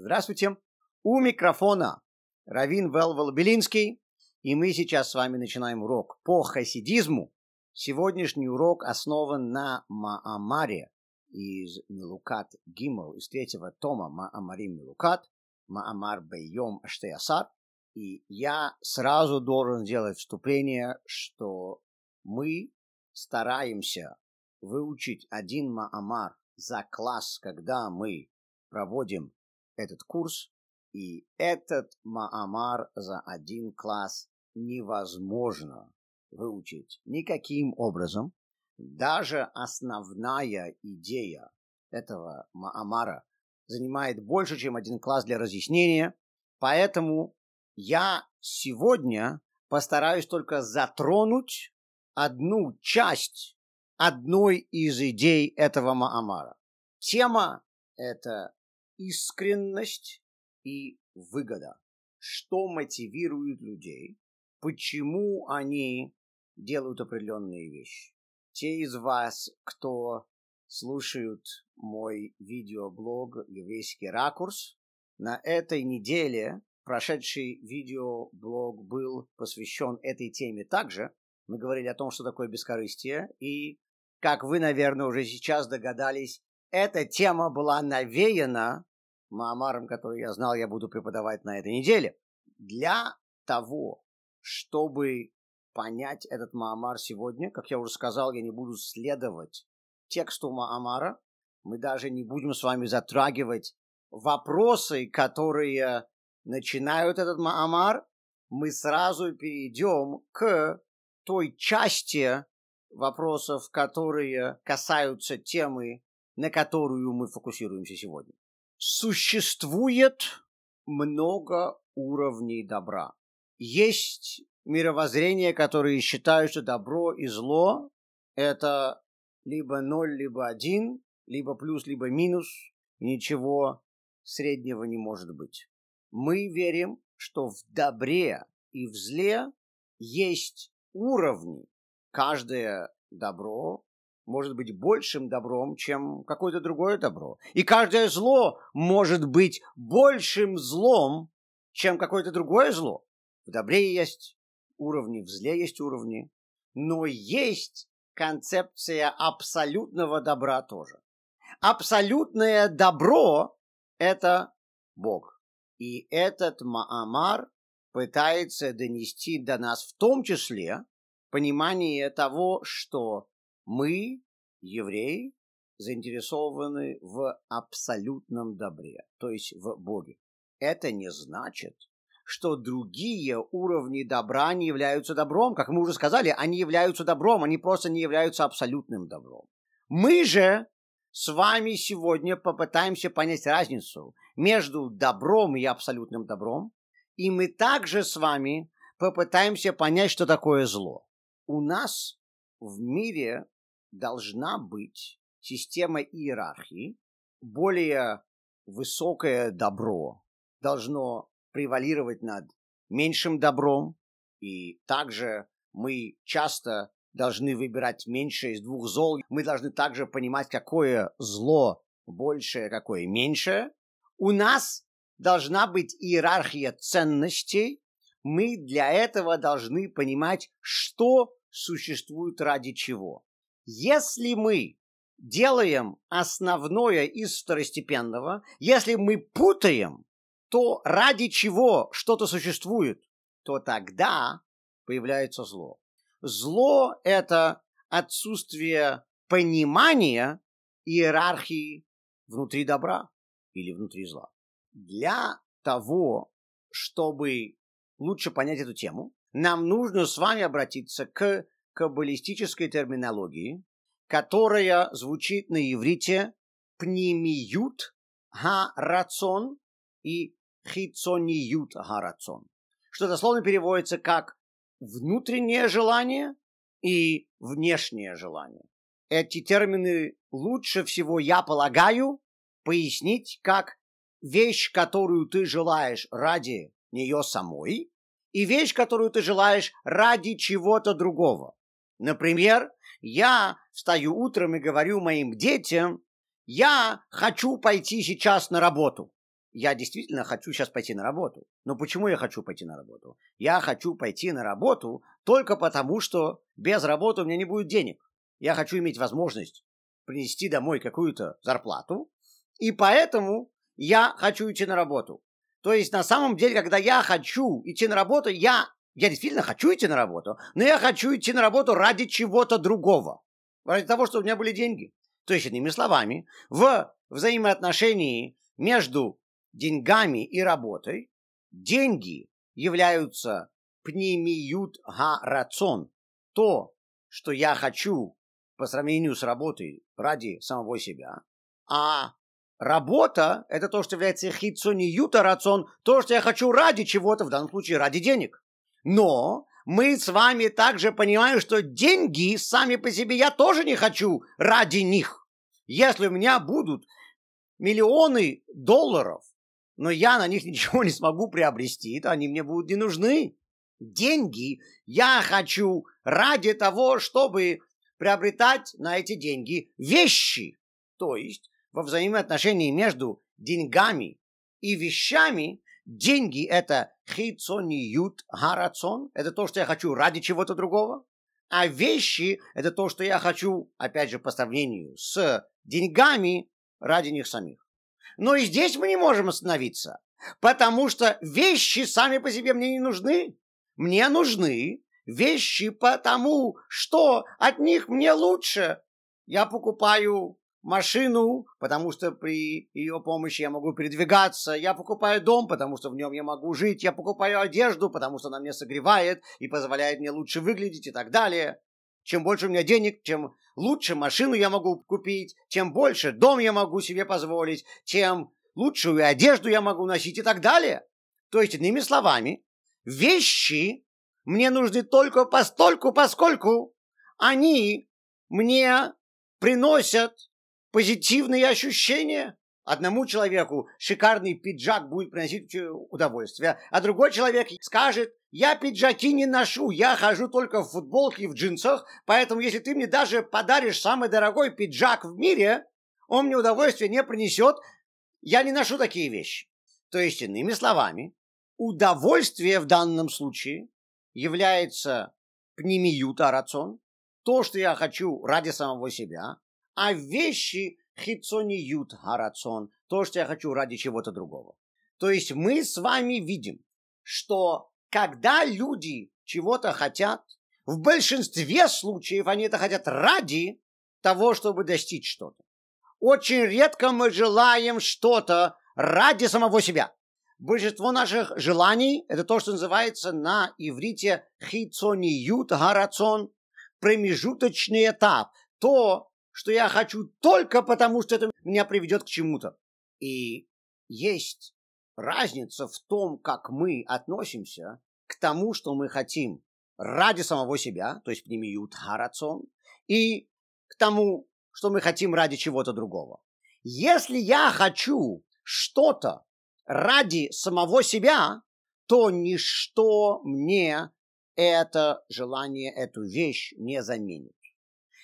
Здравствуйте. У микрофона Равин Велвел Белинский, и мы сейчас с вами начинаем урок по хасидизму. Сегодняшний урок основан на Маамаре из Милукат Гимл, из третьего тома Маамарим Милукат, Маамар Бейом Аштеясар. И я сразу должен сделать вступление, что мы стараемся выучить один Маамар за класс, когда мы проводим этот курс, и этот Маамар за один класс невозможно выучить никаким образом. Даже основная идея этого Маамара занимает больше, чем один класс для разъяснения, поэтому я сегодня постараюсь только затронуть одну часть одной из идей этого Маамара. Тема – это искренность и выгода. Что мотивирует людей, почему они делают определенные вещи. Те из вас, кто слушают мой видеоблог «Еврейский ракурс», на этой неделе прошедший видеоблог был посвящен этой теме также. Мы говорили о том, что такое бескорыстие, и, как вы, наверное, уже сейчас догадались, эта тема была навеяна Маамаром, который я знал, я буду преподавать на этой неделе. Для того, чтобы понять этот Маамар сегодня, как я уже сказал, я не буду следовать тексту Маамара. Мы даже не будем с вами затрагивать вопросы, которые начинают этот Маамар. Мы сразу перейдем к той части вопросов, которые касаются темы, на которую мы фокусируемся сегодня существует много уровней добра. Есть мировоззрение, которые считают, что добро и зло – это либо ноль, либо один, либо плюс, либо минус, ничего среднего не может быть. Мы верим, что в добре и в зле есть уровни. Каждое добро может быть большим добром, чем какое-то другое добро. И каждое зло может быть большим злом, чем какое-то другое зло. В добре есть уровни, в зле есть уровни, но есть концепция абсолютного добра тоже. Абсолютное добро – это Бог. И этот Маамар пытается донести до нас в том числе понимание того, что мы, евреи, заинтересованы в абсолютном добре, то есть в Боге. Это не значит, что другие уровни добра не являются добром. Как мы уже сказали, они являются добром, они просто не являются абсолютным добром. Мы же с вами сегодня попытаемся понять разницу между добром и абсолютным добром, и мы также с вами попытаемся понять, что такое зло. У нас в мире должна быть система иерархии, более высокое добро должно превалировать над меньшим добром, и также мы часто должны выбирать меньшее из двух зол. Мы должны также понимать, какое зло большее, какое меньшее. У нас должна быть иерархия ценностей. Мы для этого должны понимать, что существует ради чего. Если мы делаем основное из второстепенного, если мы путаем, то ради чего что-то существует, то тогда появляется зло. Зло – это отсутствие понимания иерархии внутри добра или внутри зла. Для того, чтобы лучше понять эту тему, нам нужно с вами обратиться к каббалистической терминологии, которая звучит на иврите пнемиют ха-рацион и хицониют ха-рацион, что дословно переводится как внутреннее желание и внешнее желание. Эти термины лучше всего, я полагаю, пояснить как вещь, которую ты желаешь ради нее самой, и вещь, которую ты желаешь ради чего-то другого. Например, я встаю утром и говорю моим детям, я хочу пойти сейчас на работу. я действительно хочу сейчас пойти на работу. Но почему я хочу пойти на работу? Я хочу пойти на работу только потому, что без работы у меня не будет денег. Я хочу иметь возможность принести домой какую-то зарплату, и поэтому я хочу идти на работу. То есть на самом деле, когда я хочу идти на работу, я, я действительно хочу идти на работу, но я хочу идти на работу ради чего-то другого. Ради того, чтобы у меня были деньги. То есть, иными словами, в взаимоотношении между деньгами и работой деньги являются пнемиют рацион. То, что я хочу по сравнению с работой ради самого себя. А работа – это то, что является хитсониюта рацион, то, что я хочу ради чего-то, в данном случае ради денег. Но мы с вами также понимаем, что деньги сами по себе я тоже не хочу ради них. Если у меня будут миллионы долларов, но я на них ничего не смогу приобрести, то они мне будут не нужны. Деньги я хочу ради того, чтобы приобретать на эти деньги вещи. То есть во взаимоотношении между деньгами и вещами деньги это хитсониют гарацон, это то, что я хочу ради чего-то другого, а вещи это то, что я хочу, опять же, по сравнению с деньгами ради них самих. Но и здесь мы не можем остановиться, потому что вещи сами по себе мне не нужны. Мне нужны вещи потому, что от них мне лучше. Я покупаю машину, потому что при ее помощи я могу передвигаться. Я покупаю дом, потому что в нем я могу жить. Я покупаю одежду, потому что она меня согревает и позволяет мне лучше выглядеть и так далее. Чем больше у меня денег, чем лучше машину я могу купить, чем больше дом я могу себе позволить, чем лучшую одежду я могу носить и так далее. То есть, иными словами, вещи мне нужны только постольку, поскольку они мне приносят позитивные ощущения. Одному человеку шикарный пиджак будет приносить удовольствие, а другой человек скажет, я пиджаки не ношу, я хожу только в футболке и в джинсах, поэтому если ты мне даже подаришь самый дорогой пиджак в мире, он мне удовольствия не принесет, я не ношу такие вещи. То есть, иными словами, удовольствие в данном случае является пнемиюта рацион, то, что я хочу ради самого себя, а вещи хитсониют гарацон, то, что я хочу ради чего-то другого. То есть мы с вами видим, что когда люди чего-то хотят, в большинстве случаев они это хотят ради того, чтобы достичь что-то. Очень редко мы желаем что-то ради самого себя. Большинство наших желаний – это то, что называется на иврите хитсониют гарацон, промежуточный этап. То, что я хочу только потому, что это меня приведет к чему-то. И есть разница в том, как мы относимся к тому, что мы хотим ради самого себя, то есть пнемиют харацон, и к тому, что мы хотим ради чего-то другого. Если я хочу что-то ради самого себя, то ничто мне это желание, эту вещь не заменит.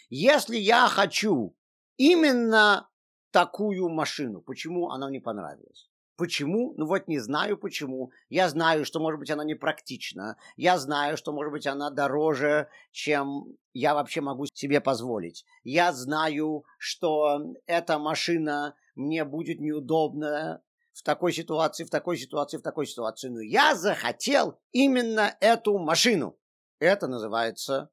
Если я хочу именно такую машину, почему она мне понравилась? Почему? Ну вот не знаю почему. Я знаю, что, может быть, она непрактична. Я знаю, что, может быть, она дороже, чем я вообще могу себе позволить. Я знаю, что эта машина мне будет неудобна в такой ситуации, в такой ситуации, в такой ситуации. Но я захотел именно эту машину. Это называется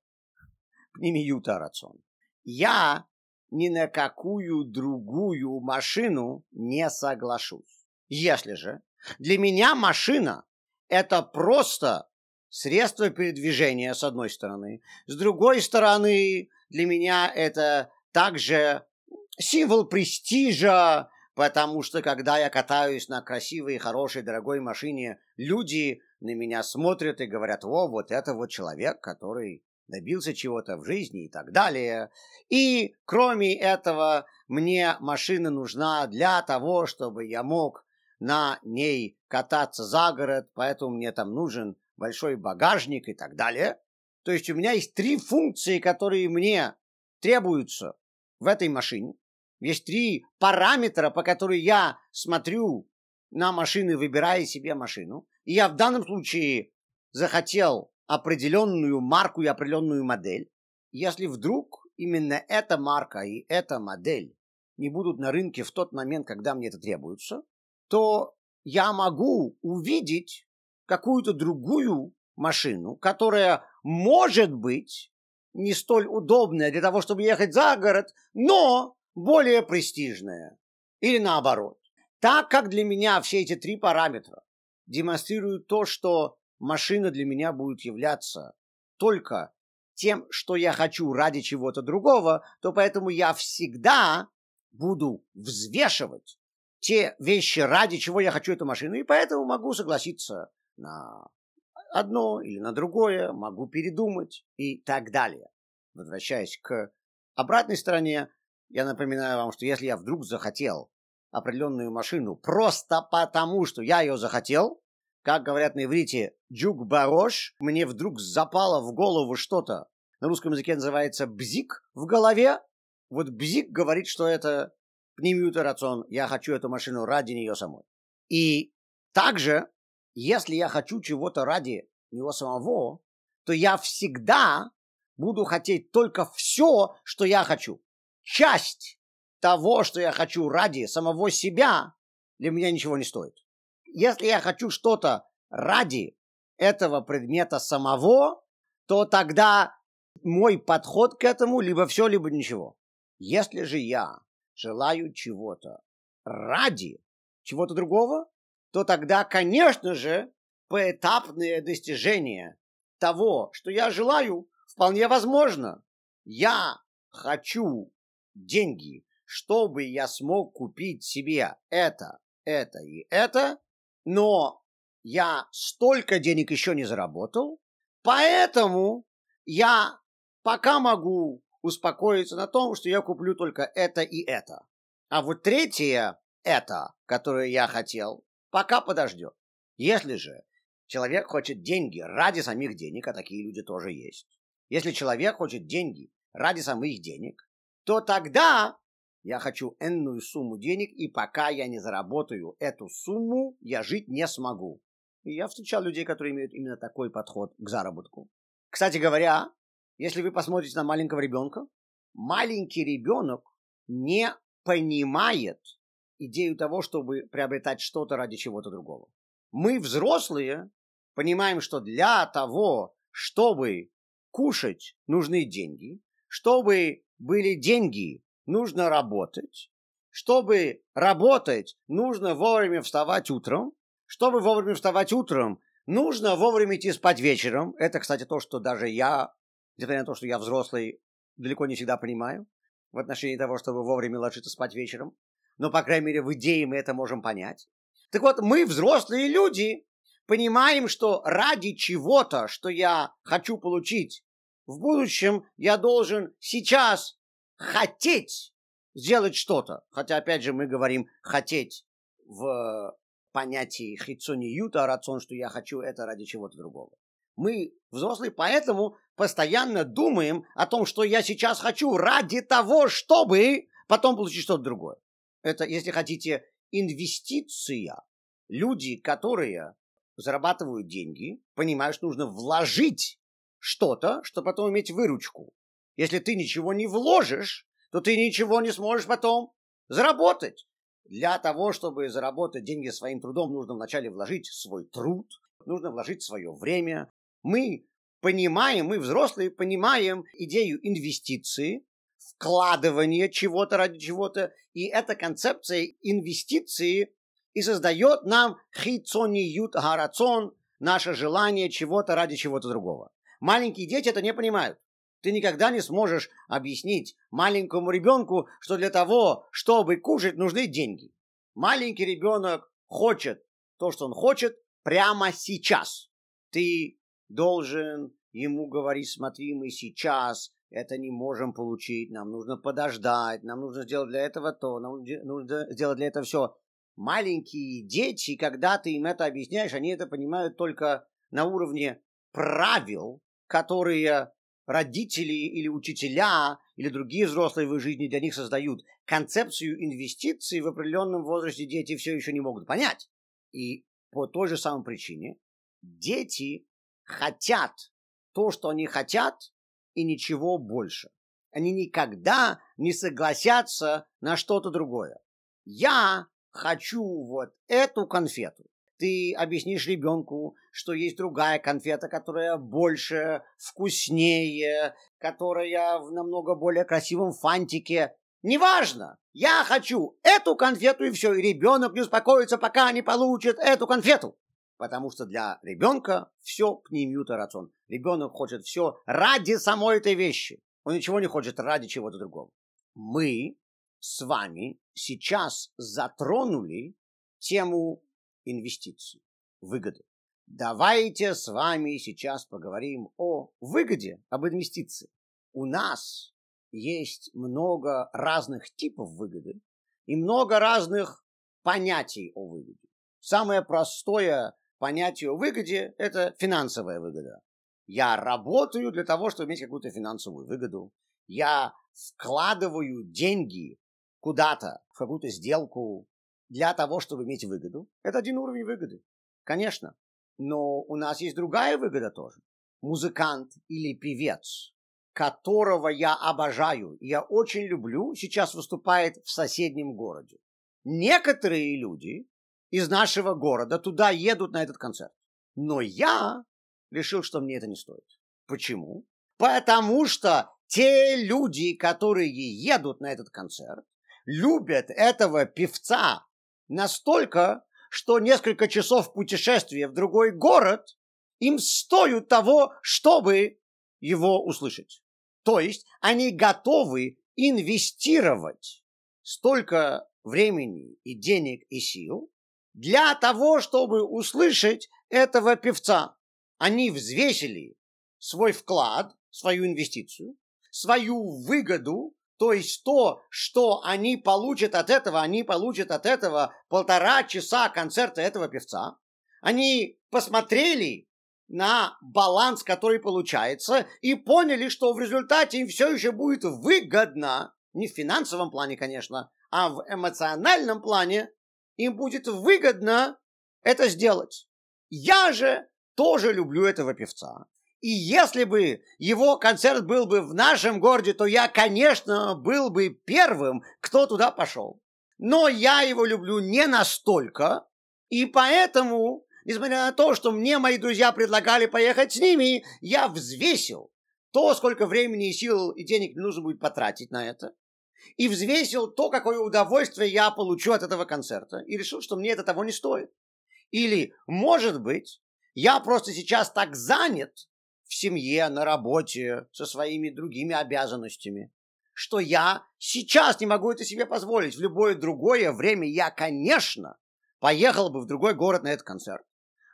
пнемиюта рацион. Я ни на какую другую машину не соглашусь. Если же для меня машина – это просто средство передвижения, с одной стороны. С другой стороны, для меня это также символ престижа, потому что когда я катаюсь на красивой, хорошей, дорогой машине, люди на меня смотрят и говорят, о, вот это вот человек, который добился чего-то в жизни и так далее. И кроме этого, мне машина нужна для того, чтобы я мог на ней кататься за город, поэтому мне там нужен большой багажник и так далее. То есть у меня есть три функции, которые мне требуются в этой машине. Есть три параметра, по которым я смотрю на машины, выбирая себе машину. И я в данном случае захотел определенную марку и определенную модель. Если вдруг именно эта марка и эта модель не будут на рынке в тот момент, когда мне это требуется, то я могу увидеть какую-то другую машину, которая может быть не столь удобная для того, чтобы ехать за город, но более престижная. Или наоборот. Так как для меня все эти три параметра демонстрируют то, что машина для меня будет являться только тем, что я хочу ради чего-то другого, то поэтому я всегда буду взвешивать те вещи, ради чего я хочу эту машину, и поэтому могу согласиться на одно или на другое, могу передумать и так далее. Возвращаясь к обратной стороне, я напоминаю вам, что если я вдруг захотел определенную машину просто потому, что я ее захотел, как говорят на иврите «джук барош», мне вдруг запало в голову что-то, на русском языке называется «бзик» в голове, вот бзик говорит, что это пнемиута рацион, я хочу эту машину ради нее самой. И также, если я хочу чего-то ради него самого, то я всегда буду хотеть только все, что я хочу. Часть того, что я хочу ради самого себя, для меня ничего не стоит. Если я хочу что-то ради этого предмета самого, то тогда мой подход к этому либо все, либо ничего. Если же я желаю чего-то ради чего-то другого, то тогда, конечно же, поэтапное достижение того, что я желаю, вполне возможно. Я хочу деньги, чтобы я смог купить себе это, это и это, но я столько денег еще не заработал, поэтому я пока могу успокоиться на том, что я куплю только это и это. А вот третье это, которое я хотел, пока подождет. Если же человек хочет деньги ради самих денег, а такие люди тоже есть, если человек хочет деньги ради самих денег, то тогда я хочу энную сумму денег, и пока я не заработаю эту сумму, я жить не смогу. И я встречал людей, которые имеют именно такой подход к заработку. Кстати говоря, если вы посмотрите на маленького ребенка, маленький ребенок не понимает идею того, чтобы приобретать что-то ради чего-то другого. Мы, взрослые, понимаем, что для того, чтобы кушать, нужны деньги. Чтобы были деньги, нужно работать. Чтобы работать, нужно вовремя вставать утром. Чтобы вовремя вставать утром, нужно вовремя идти спать вечером. Это, кстати, то, что даже я несмотря на то, что я взрослый, далеко не всегда понимаю в отношении того, чтобы вовремя ложиться спать вечером. Но, по крайней мере, в идее мы это можем понять. Так вот, мы, взрослые люди, понимаем, что ради чего-то, что я хочу получить в будущем, я должен сейчас хотеть сделать что-то. Хотя, опять же, мы говорим «хотеть» в понятии хитсони юта, рацион, что я хочу это ради чего-то другого. Мы, взрослые, поэтому постоянно думаем о том, что я сейчас хочу ради того, чтобы потом получить что-то другое. Это, если хотите, инвестиция. Люди, которые зарабатывают деньги, понимают, что нужно вложить что-то, чтобы потом иметь выручку. Если ты ничего не вложишь, то ты ничего не сможешь потом заработать. Для того, чтобы заработать деньги своим трудом, нужно вначале вложить свой труд, нужно вложить свое время, мы понимаем, мы взрослые понимаем идею инвестиции, вкладывания чего-то ради чего-то, и эта концепция инвестиции и создает нам хицониют гарацон, наше желание чего-то ради чего-то другого. Маленькие дети это не понимают. Ты никогда не сможешь объяснить маленькому ребенку, что для того, чтобы кушать, нужны деньги. Маленький ребенок хочет то, что он хочет прямо сейчас. Ты должен ему говорить, смотри, мы сейчас это не можем получить, нам нужно подождать, нам нужно сделать для этого то, нам нужно сделать для этого все. Маленькие дети, когда ты им это объясняешь, они это понимают только на уровне правил, которые родители или учителя или другие взрослые в их жизни для них создают. Концепцию инвестиций в определенном возрасте дети все еще не могут понять. И по той же самой причине дети хотят то, что они хотят, и ничего больше. Они никогда не согласятся на что-то другое. Я хочу вот эту конфету. Ты объяснишь ребенку, что есть другая конфета, которая больше, вкуснее, которая в намного более красивом фантике. Неважно, я хочу эту конфету и все, и ребенок не успокоится, пока не получит эту конфету. Потому что для ребенка все пнемюта рацион. Ребенок хочет все ради самой этой вещи. Он ничего не хочет ради чего-то другого. Мы с вами сейчас затронули тему инвестиций, выгоды. Давайте с вами сейчас поговорим о выгоде, об инвестиции. У нас есть много разных типов выгоды и много разных понятий о выгоде. Самое простое понятие о выгоде – это финансовая выгода. Я работаю для того, чтобы иметь какую-то финансовую выгоду. Я вкладываю деньги куда-то, в какую-то сделку для того, чтобы иметь выгоду. Это один уровень выгоды, конечно. Но у нас есть другая выгода тоже. Музыкант или певец, которого я обожаю, и я очень люблю, сейчас выступает в соседнем городе. Некоторые люди из нашего города туда едут на этот концерт. Но я решил, что мне это не стоит. Почему? Потому что те люди, которые едут на этот концерт, любят этого певца настолько, что несколько часов путешествия в другой город им стоят того, чтобы его услышать. То есть они готовы инвестировать столько времени и денег и сил для того, чтобы услышать этого певца. Они взвесили свой вклад, свою инвестицию, свою выгоду то есть то, что они получат от этого, они получат от этого полтора часа концерта этого певца. Они посмотрели на баланс, который получается, и поняли, что в результате им все еще будет выгодно, не в финансовом плане, конечно, а в эмоциональном плане, им будет выгодно это сделать. Я же тоже люблю этого певца. И если бы его концерт был бы в нашем городе, то я, конечно, был бы первым, кто туда пошел. Но я его люблю не настолько, и поэтому, несмотря на то, что мне мои друзья предлагали поехать с ними, я взвесил то, сколько времени и сил и денег мне нужно будет потратить на это, и взвесил то, какое удовольствие я получу от этого концерта, и решил, что мне это того не стоит. Или, может быть, я просто сейчас так занят, в семье, на работе, со своими другими обязанностями, что я сейчас не могу это себе позволить. В любое другое время я, конечно, поехал бы в другой город на этот концерт.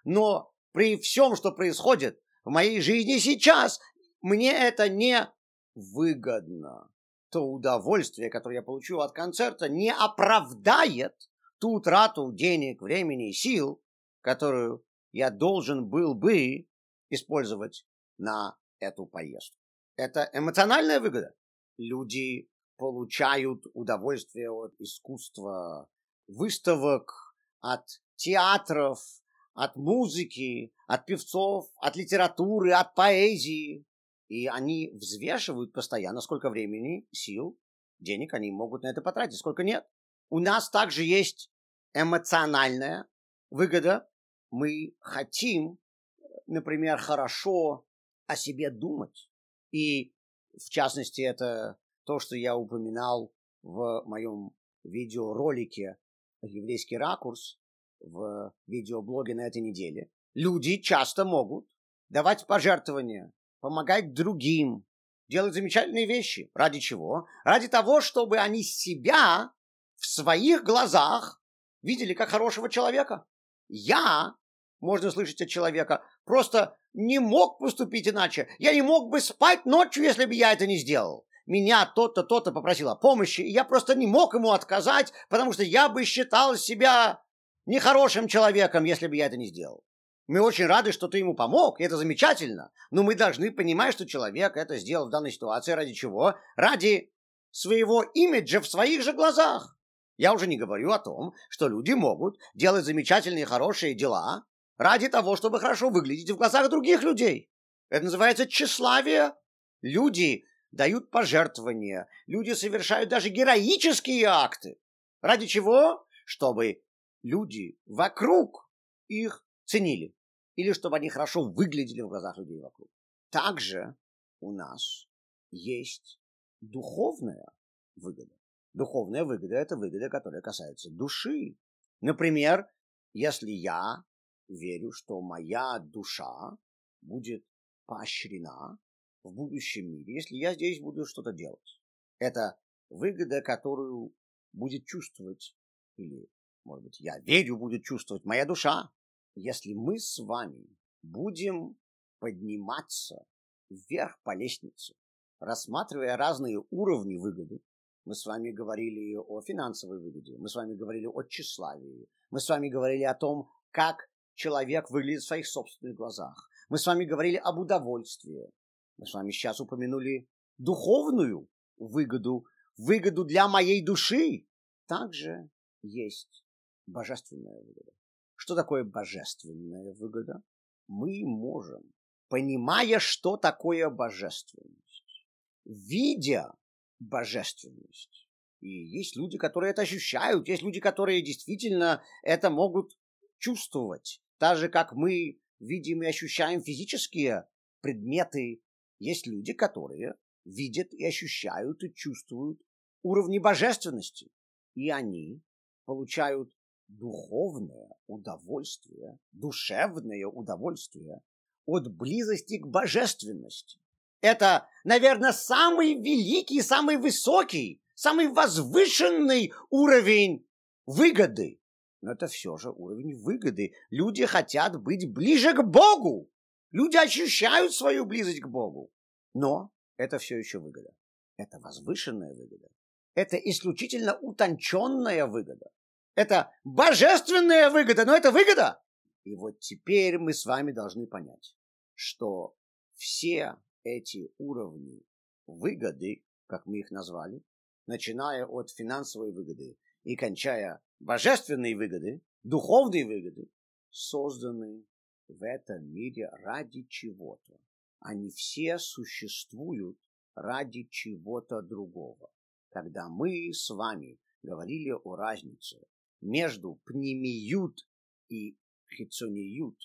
Но при всем, что происходит в моей жизни сейчас, мне это не выгодно. То удовольствие, которое я получу от концерта, не оправдает ту трату денег, времени и сил, которую я должен был бы использовать на эту поездку. Это эмоциональная выгода. Люди получают удовольствие от искусства, выставок, от театров, от музыки, от певцов, от литературы, от поэзии. И они взвешивают постоянно, сколько времени, сил, денег они могут на это потратить, сколько нет. У нас также есть эмоциональная выгода. Мы хотим, например, хорошо о себе думать. И, в частности, это то, что я упоминал в моем видеоролике «Еврейский ракурс» в видеоблоге на этой неделе. Люди часто могут давать пожертвования, помогать другим, делать замечательные вещи. Ради чего? Ради того, чтобы они себя в своих глазах видели как хорошего человека. Я, можно слышать от человека, просто не мог поступить иначе. Я не мог бы спать ночью, если бы я это не сделал. Меня тот-то, тот-то попросил о помощи, и я просто не мог ему отказать, потому что я бы считал себя нехорошим человеком, если бы я это не сделал. Мы очень рады, что ты ему помог, и это замечательно. Но мы должны понимать, что человек это сделал в данной ситуации ради чего? Ради своего имиджа в своих же глазах. Я уже не говорю о том, что люди могут делать замечательные хорошие дела ради того, чтобы хорошо выглядеть в глазах других людей. Это называется тщеславие. Люди дают пожертвования, люди совершают даже героические акты. Ради чего? Чтобы люди вокруг их ценили. Или чтобы они хорошо выглядели в глазах людей вокруг. Также у нас есть духовная выгода. Духовная выгода – это выгода, которая касается души. Например, если я верю, что моя душа будет поощрена в будущем мире, если я здесь буду что-то делать. Это выгода, которую будет чувствовать, или, может быть, я верю, будет чувствовать моя душа. Если мы с вами будем подниматься вверх по лестнице, рассматривая разные уровни выгоды, мы с вами говорили о финансовой выгоде, мы с вами говорили о тщеславии, мы с вами говорили о том, как человек выглядит в своих собственных глазах. Мы с вами говорили об удовольствии. Мы с вами сейчас упомянули духовную выгоду, выгоду для моей души. Также есть божественная выгода. Что такое божественная выгода? Мы можем, понимая, что такое божественность, видя божественность. И есть люди, которые это ощущают, есть люди, которые действительно это могут чувствовать. Так же, как мы видим и ощущаем физические предметы, есть люди, которые видят и ощущают и чувствуют уровни божественности. И они получают духовное удовольствие, душевное удовольствие от близости к божественности. Это, наверное, самый великий, самый высокий, самый возвышенный уровень выгоды. Но это все же уровень выгоды. Люди хотят быть ближе к Богу. Люди ощущают свою близость к Богу. Но это все еще выгода. Это возвышенная выгода. Это исключительно утонченная выгода. Это божественная выгода, но это выгода. И вот теперь мы с вами должны понять, что все эти уровни выгоды, как мы их назвали, начиная от финансовой выгоды и кончая божественной выгоды, духовной выгоды, созданы в этом мире ради чего-то. Они все существуют ради чего-то другого. Когда мы с вами говорили о разнице между пнемиют и хицониют,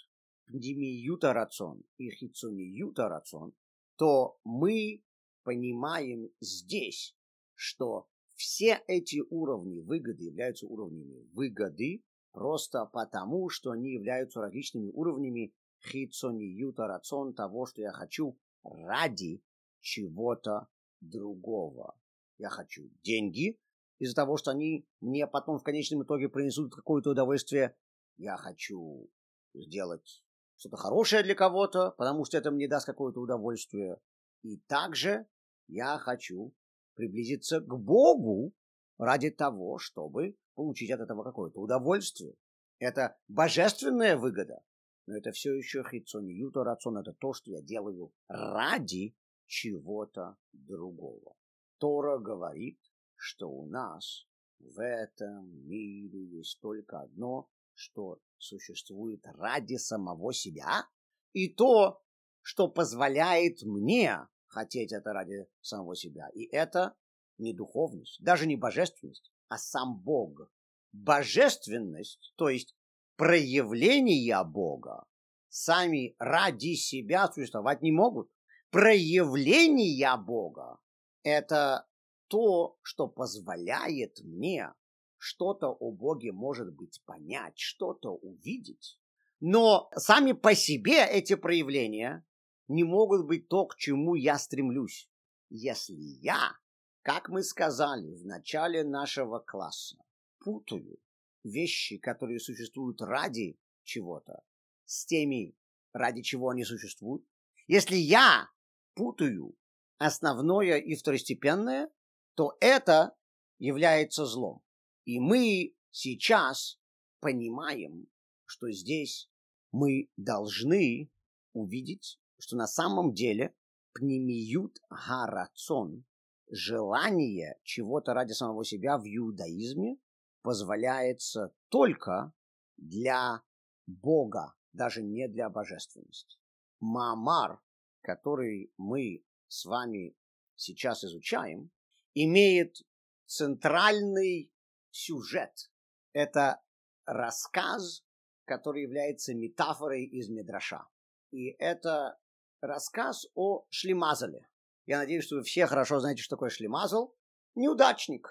пнемиюта рацион и хицониюта рацион, то мы понимаем здесь, что все эти уровни выгоды являются уровнями выгоды просто потому, что они являются различными уровнями хицониюта рацион того, что я хочу ради чего-то другого. Я хочу деньги из-за того, что они мне потом в конечном итоге принесут какое-то удовольствие. Я хочу сделать что-то хорошее для кого-то, потому что это мне даст какое-то удовольствие. И также я хочу приблизиться к Богу ради того, чтобы получить от этого какое-то удовольствие. Это божественная выгода, но это все еще хитсониюта рацион, это то, что я делаю ради чего-то другого. Тора говорит, что у нас в этом мире есть только одно что существует ради самого себя, и то, что позволяет мне хотеть это ради самого себя. И это не духовность, даже не божественность, а сам Бог. Божественность, то есть проявления Бога, сами ради себя существовать не могут. Проявления Бога – это то, что позволяет мне что-то о Боге, может быть, понять, что-то увидеть. Но сами по себе эти проявления не могут быть то, к чему я стремлюсь. Если я, как мы сказали в начале нашего класса, путаю вещи, которые существуют ради чего-то, с теми, ради чего они существуют, если я путаю основное и второстепенное, то это является злом. И мы сейчас понимаем, что здесь мы должны увидеть, что на самом деле пнемиют гарацон, желание чего-то ради самого себя в иудаизме, позволяется только для Бога, даже не для божественности. Маамар, который мы с вами сейчас изучаем, имеет центральный сюжет. Это рассказ, который является метафорой из Медраша. И это рассказ о Шлемазале. Я надеюсь, что вы все хорошо знаете, что такое Шлемазал. Неудачник.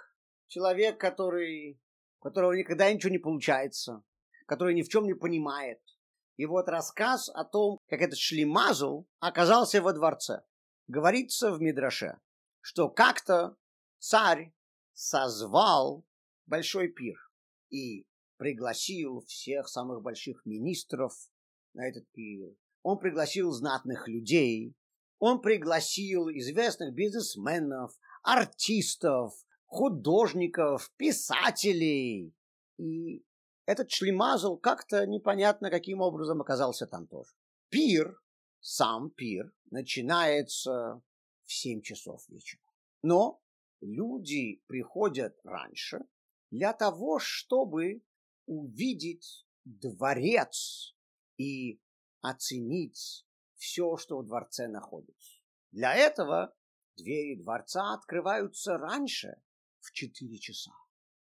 Человек, который, у которого никогда ничего не получается, который ни в чем не понимает. И вот рассказ о том, как этот Шлемазл оказался во дворце. Говорится в Мидраше, что как-то царь созвал большой пир и пригласил всех самых больших министров на этот пир. Он пригласил знатных людей, он пригласил известных бизнесменов, артистов, художников, писателей. И этот шлемазл как-то непонятно каким образом оказался там тоже. Пир, сам пир, начинается в 7 часов вечера. Но люди приходят раньше для того, чтобы увидеть дворец и оценить все, что в дворце находится. Для этого двери дворца открываются раньше, в 4 часа.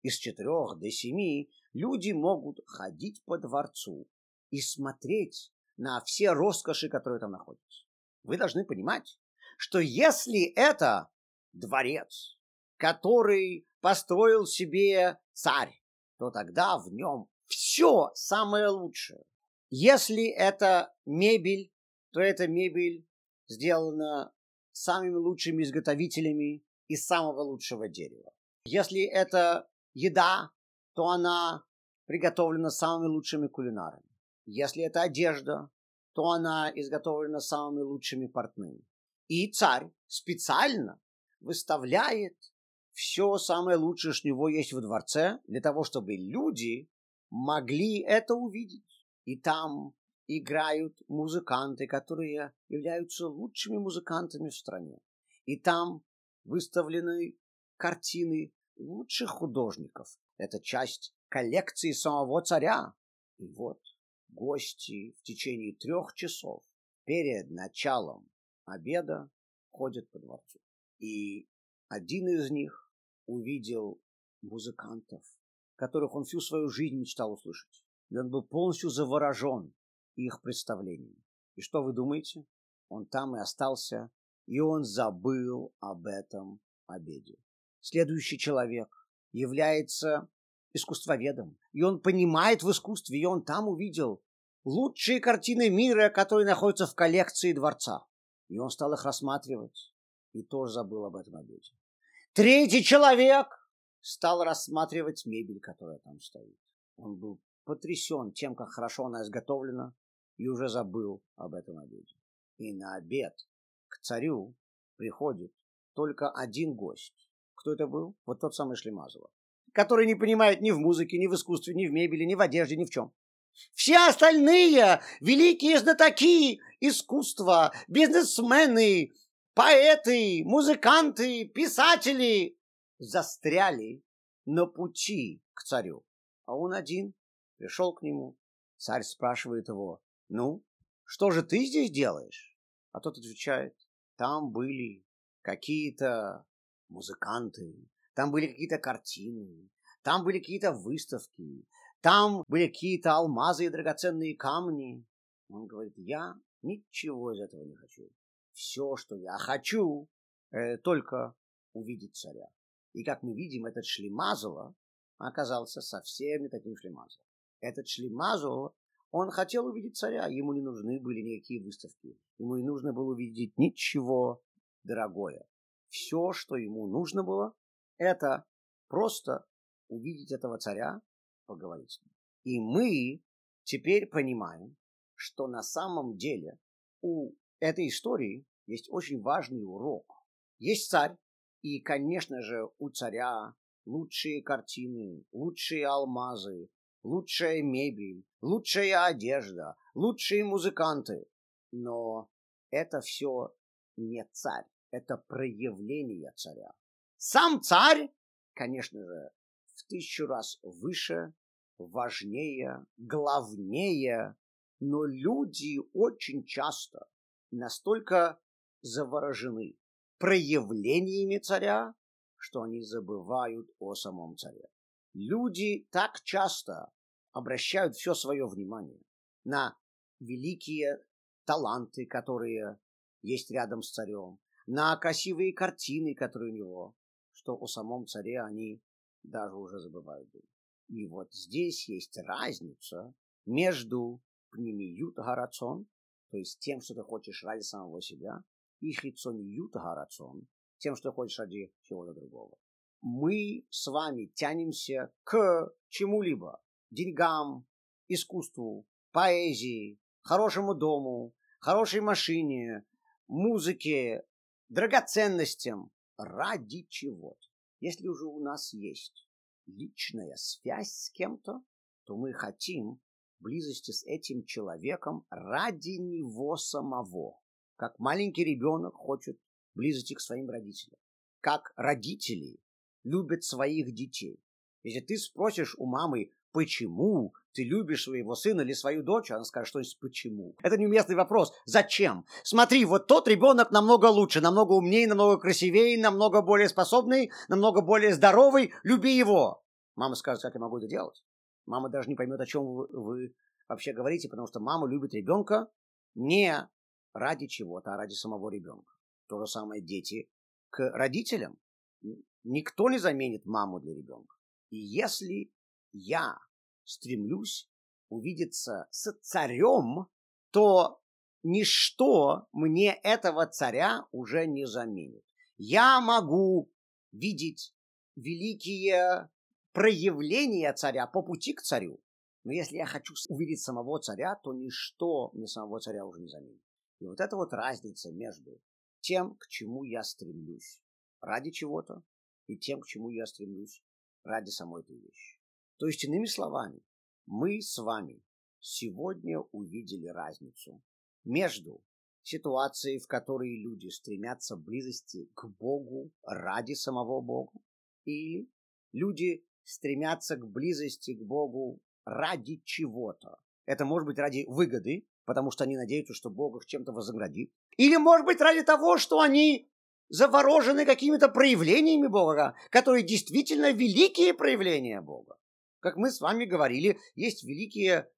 Из четырех до семи люди могут ходить по дворцу и смотреть на все роскоши, которые там находятся. Вы должны понимать, что если это дворец, который построил себе царь, то тогда в нем все самое лучшее. Если это мебель, то эта мебель сделана самыми лучшими изготовителями из самого лучшего дерева. Если это еда, то она приготовлена самыми лучшими кулинарами. Если это одежда, то она изготовлена самыми лучшими портными. И царь специально выставляет все самое лучшее, что у него есть в дворце, для того, чтобы люди могли это увидеть. И там играют музыканты, которые являются лучшими музыкантами в стране. И там выставлены картины лучших художников. Это часть коллекции самого царя. И вот гости в течение трех часов перед началом обеда ходят по дворцу. И один из них увидел музыкантов, которых он всю свою жизнь мечтал услышать. И он был полностью заворожен их представлением. И что вы думаете? Он там и остался, и он забыл об этом обеде. Следующий человек является искусствоведом, и он понимает в искусстве, и он там увидел лучшие картины мира, которые находятся в коллекции дворца. И он стал их рассматривать, и тоже забыл об этом обеде. Третий человек стал рассматривать мебель, которая там стоит. Он был потрясен тем, как хорошо она изготовлена, и уже забыл об этом обеде. И на обед к царю приходит только один гость. Кто это был? Вот тот самый Шлемазова, который не понимает ни в музыке, ни в искусстве, ни в мебели, ни в одежде, ни в чем. Все остальные великие знатоки искусства, бизнесмены, поэты, музыканты, писатели застряли на пути к царю. А он один пришел к нему. Царь спрашивает его, ну, что же ты здесь делаешь? А тот отвечает, там были какие-то музыканты, там были какие-то картины, там были какие-то выставки, там были какие-то алмазы и драгоценные камни. Он говорит, я ничего из этого не хочу. Все, что я хочу, э, только увидеть царя. И как мы видим, этот Шлемазова оказался совсем не таким Шлемазовым. Этот Шлемазов, он хотел увидеть царя, ему не нужны были никакие выставки. Ему не нужно было увидеть ничего дорогое. Все, что ему нужно было, это просто увидеть этого царя, поговорить с ним. И мы теперь понимаем, что на самом деле у этой истории есть очень важный урок. Есть царь, и, конечно же, у царя лучшие картины, лучшие алмазы, лучшая мебель, лучшая одежда, лучшие музыканты. Но это все не царь, это проявление царя. Сам царь, конечно же, в тысячу раз выше, важнее, главнее, но люди очень часто настолько заворожены проявлениями царя, что они забывают о самом царе. Люди так часто обращают все свое внимание на великие таланты, которые есть рядом с царем, на красивые картины, которые у него, что о самом царе они даже уже забывают. И вот здесь есть разница между пнемиют гарацон, то есть тем, что ты хочешь ради самого себя, и хицониют гарацон, тем, что хочешь ради чего-то другого. Мы с вами тянемся к чему-либо, деньгам, искусству, поэзии, хорошему дому, хорошей машине, музыке, драгоценностям. Ради чего-то. Если уже у нас есть личная связь с кем-то, то мы хотим близости с этим человеком ради него самого. Как маленький ребенок хочет близости к своим родителям. Как родители любят своих детей. Если ты спросишь у мамы, почему ты любишь своего сына или свою дочь, она скажет, что есть почему. Это неуместный вопрос. Зачем? Смотри, вот тот ребенок намного лучше, намного умнее, намного красивее, намного более способный, намного более здоровый. Люби его. Мама скажет, как я могу это делать? Мама даже не поймет, о чем вы, вы вообще говорите, потому что мама любит ребенка не ради чего-то, а ради самого ребенка. То же самое дети к родителям. Никто не заменит маму для ребенка. И если я стремлюсь увидеться с царем, то ничто мне этого царя уже не заменит. Я могу видеть великие проявления царя по пути к царю. Но если я хочу увидеть самого царя, то ничто мне самого царя уже не заменит. И вот это вот разница между тем, к чему я стремлюсь ради чего-то, и тем, к чему я стремлюсь ради самой этой вещи. То есть, иными словами, мы с вами сегодня увидели разницу между ситуацией, в которой люди стремятся близости к Богу ради самого Бога, или люди стремятся к близости к Богу ради чего-то. Это может быть ради выгоды, потому что они надеются, что Бог их чем-то вознаградит. Или, может быть, ради того, что они заворожены какими-то проявлениями Бога, которые действительно великие проявления Бога. Как мы с вами говорили, есть великие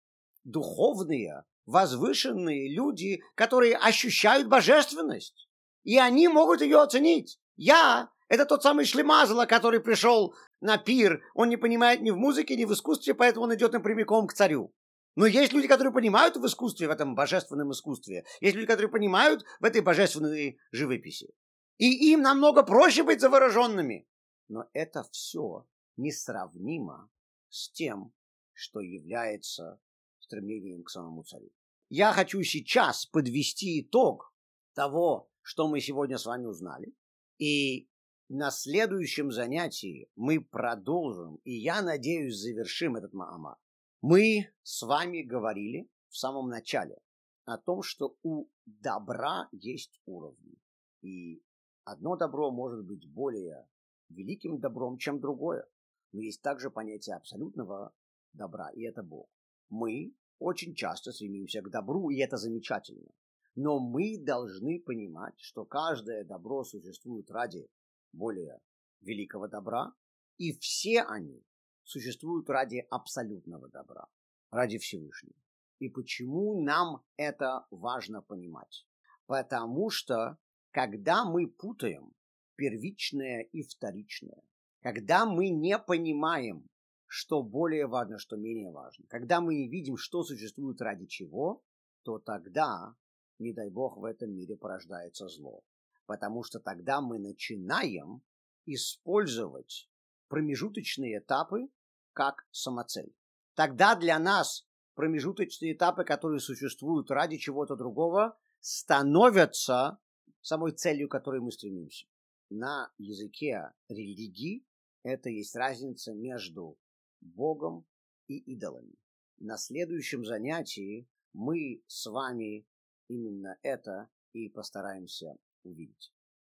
духовные, возвышенные люди, которые ощущают божественность. И они могут ее оценить. Я – это тот самый шлемазла, который пришел на пир. Он не понимает ни в музыке, ни в искусстве, поэтому он идет напрямиком к царю. Но есть люди, которые понимают в искусстве, в этом божественном искусстве. Есть люди, которые понимают в этой божественной живописи. И им намного проще быть завороженными. Но это все несравнимо с тем, что является стремлением к самому царю. Я хочу сейчас подвести итог того, что мы сегодня с вами узнали. И на следующем занятии мы продолжим, и я надеюсь, завершим этот Маамар. Мы с вами говорили в самом начале о том, что у добра есть уровни. И одно добро может быть более великим добром, чем другое. Но есть также понятие абсолютного добра, и это Бог. Мы очень часто стремимся к добру, и это замечательно. Но мы должны понимать, что каждое добро существует ради более великого добра, и все они существуют ради абсолютного добра, ради Всевышнего. И почему нам это важно понимать? Потому что, когда мы путаем первичное и вторичное, когда мы не понимаем, что более важно, что менее важно, когда мы не видим, что существует ради чего, то тогда, не дай бог, в этом мире порождается зло. Потому что тогда мы начинаем использовать промежуточные этапы как самоцель. Тогда для нас промежуточные этапы, которые существуют ради чего-то другого, становятся самой целью, которой мы стремимся. На языке религии это есть разница между Богом и идолами. На следующем занятии мы с вами именно это и постараемся увидеть.